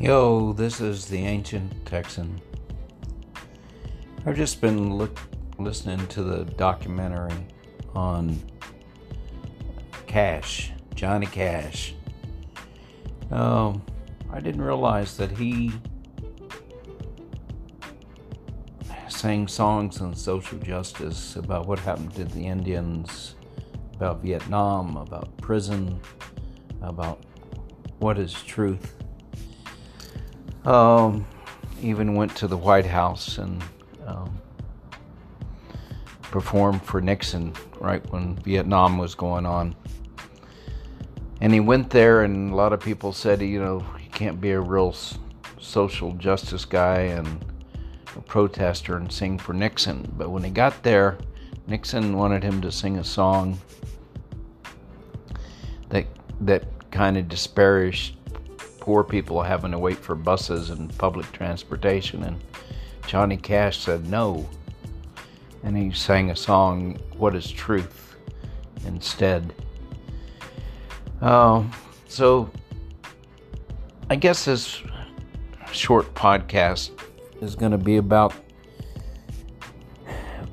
Yo, this is the Ancient Texan. I've just been look, listening to the documentary on Cash, Johnny Cash. Um, I didn't realize that he sang songs on social justice about what happened to the Indians, about Vietnam, about prison, about what is truth. Um, even went to the White House and um, performed for Nixon right when Vietnam was going on. And he went there, and a lot of people said, you know, he can't be a real social justice guy and a protester and sing for Nixon. But when he got there, Nixon wanted him to sing a song that that kind of disparaged poor people having to wait for buses and public transportation. And Johnny Cash said no. And he sang a song, What is Truth, instead. Uh, so I guess this short podcast is going to be about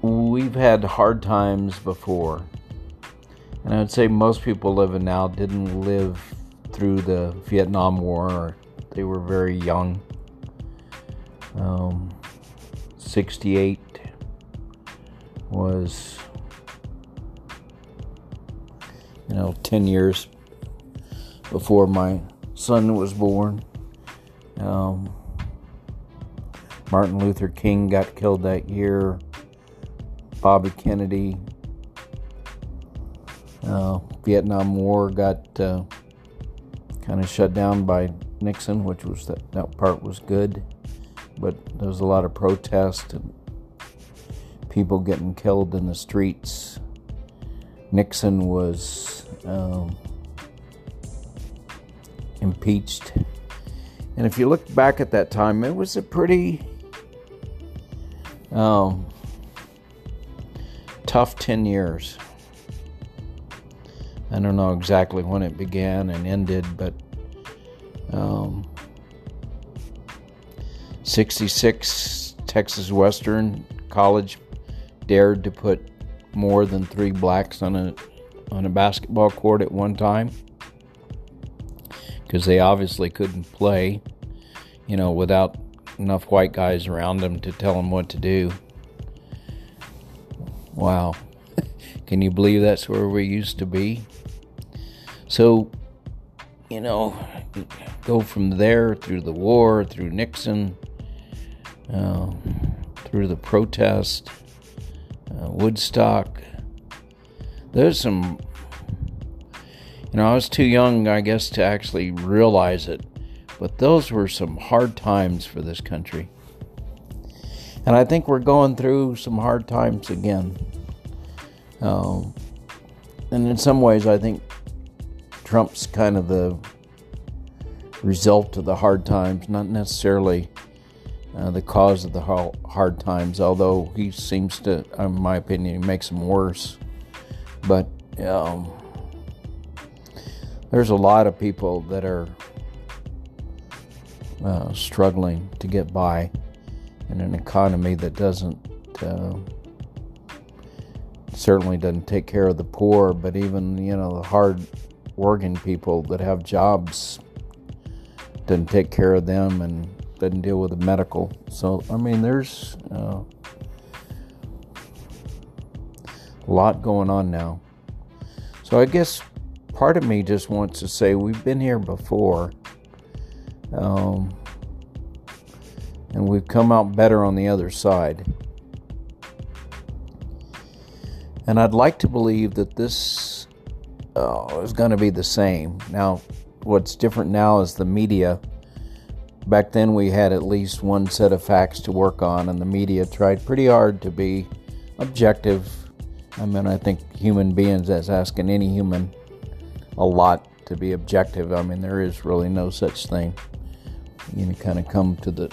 we've had hard times before. And I would say most people living now didn't live through the Vietnam War. They were very young. Um, 68 was, you know, 10 years before my son was born. Um, Martin Luther King got killed that year. Bobby Kennedy. Uh, Vietnam War got uh, kind of shut down by Nixon, which was that, that part was good, but there was a lot of protest and people getting killed in the streets. Nixon was um, impeached. And if you look back at that time, it was a pretty um, tough 10 years. I don't know exactly when it began and ended, but um, 66 Texas Western College dared to put more than three blacks on a on a basketball court at one time because they obviously couldn't play, you know, without enough white guys around them to tell them what to do. Wow. Can you believe that's where we used to be? So, you know, go from there through the war, through Nixon, uh, through the protest, uh, Woodstock. There's some, you know, I was too young, I guess, to actually realize it, but those were some hard times for this country. And I think we're going through some hard times again. Um, and in some ways, I think Trump's kind of the result of the hard times, not necessarily uh, the cause of the hard times, although he seems to, in my opinion, makes them worse. But um, there's a lot of people that are uh, struggling to get by in an economy that doesn't. Uh, certainly doesn't take care of the poor, but even you know the hard working people that have jobs doesn't take care of them and doesn't deal with the medical. So I mean, there's uh, a lot going on now. So I guess part of me just wants to say we've been here before, um, and we've come out better on the other side. And I'd like to believe that this Oh, is going to be the same. Now, what's different now is the media. Back then, we had at least one set of facts to work on, and the media tried pretty hard to be objective. I mean, I think human beings, that's asking any human a lot to be objective. I mean, there is really no such thing. You know, kind of come to the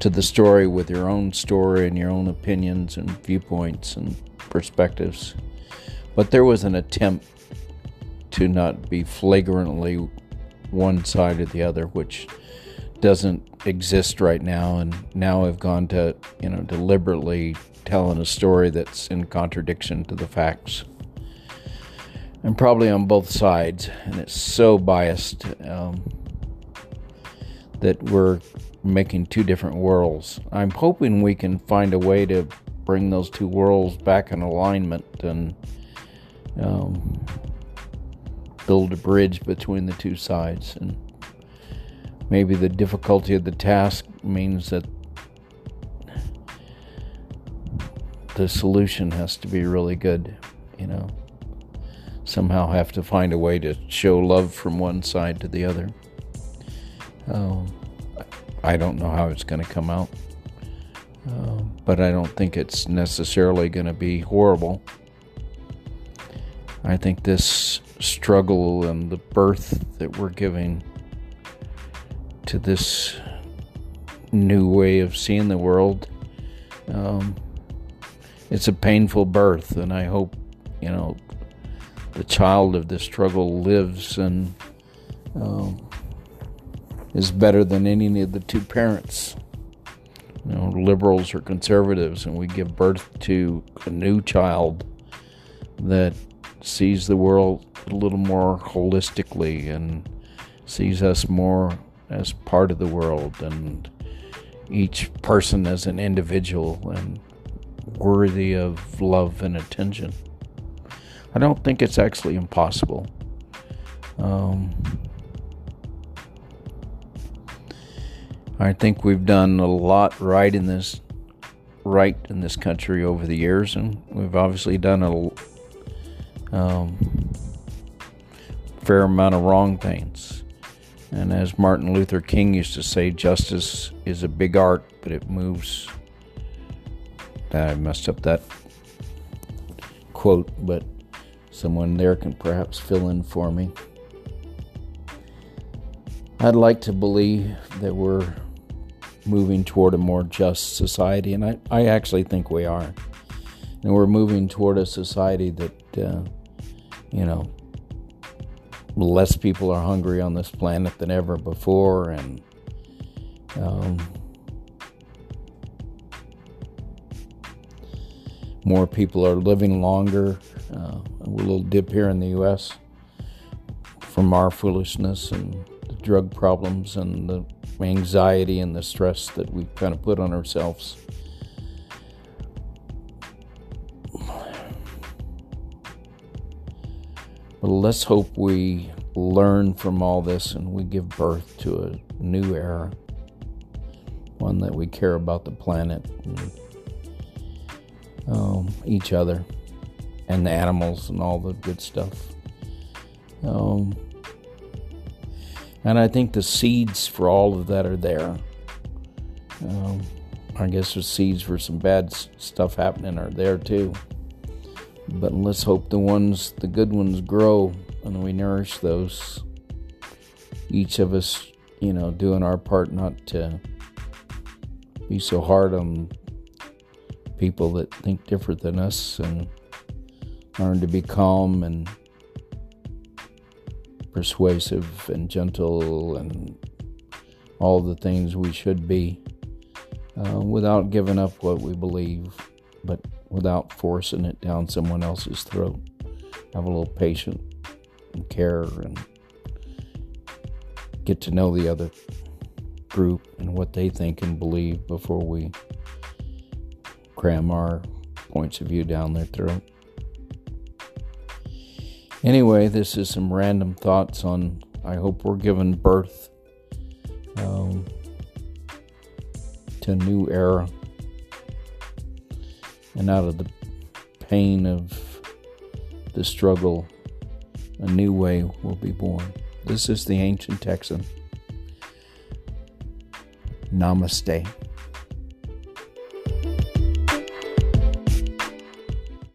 to the story with your own story and your own opinions and viewpoints and perspectives. But there was an attempt to not be flagrantly one side or the other, which doesn't exist right now. And now I've gone to, you know, deliberately telling a story that's in contradiction to the facts. I'm probably on both sides, and it's so biased um, that we're making two different worlds. I'm hoping we can find a way to bring those two worlds back in alignment and um, build a bridge between the two sides. And maybe the difficulty of the task means that the solution has to be really good, you know. Somehow have to find a way to show love from one side to the other. Um, I don't know how it's going to come out, uh, but I don't think it's necessarily going to be horrible. I think this struggle and the birth that we're giving to this new way of seeing the world, um, it's a painful birth, and I hope, you know, the child of this struggle lives and um, is better than any of the two parents. You know, liberals or conservatives, and we give birth to a new child that sees the world a little more holistically and sees us more as part of the world and each person as an individual and worthy of love and attention. I don't think it's actually impossible. Um, I think we've done a lot right in this right in this country over the years, and we've obviously done a um, fair amount of wrong things. And as Martin Luther King used to say, justice is a big art, but it moves. I messed up that quote, but someone there can perhaps fill in for me. I'd like to believe that we're moving toward a more just society, and I, I actually think we are. And we're moving toward a society that uh, you know, less people are hungry on this planet than ever before, and um, more people are living longer. Uh, a little dip here in the U.S. from our foolishness and the drug problems and the anxiety and the stress that we kind of put on ourselves. Let's hope we learn from all this and we give birth to a new era, one that we care about the planet and um, each other and the animals and all the good stuff. Um, and I think the seeds for all of that are there. Um, I guess the seeds for some bad stuff happening are there too. But let's hope the ones, the good ones, grow and we nourish those. Each of us, you know, doing our part not to be so hard on people that think different than us and learn to be calm and persuasive and gentle and all the things we should be uh, without giving up what we believe, but without forcing it down someone else's throat. Have a little patience and care and get to know the other group and what they think and believe before we cram our points of view down their throat. Anyway, this is some random thoughts on I hope we're giving birth um, to a new era and out of the pain of the struggle, a new way will be born. This is the ancient Texan. Namaste.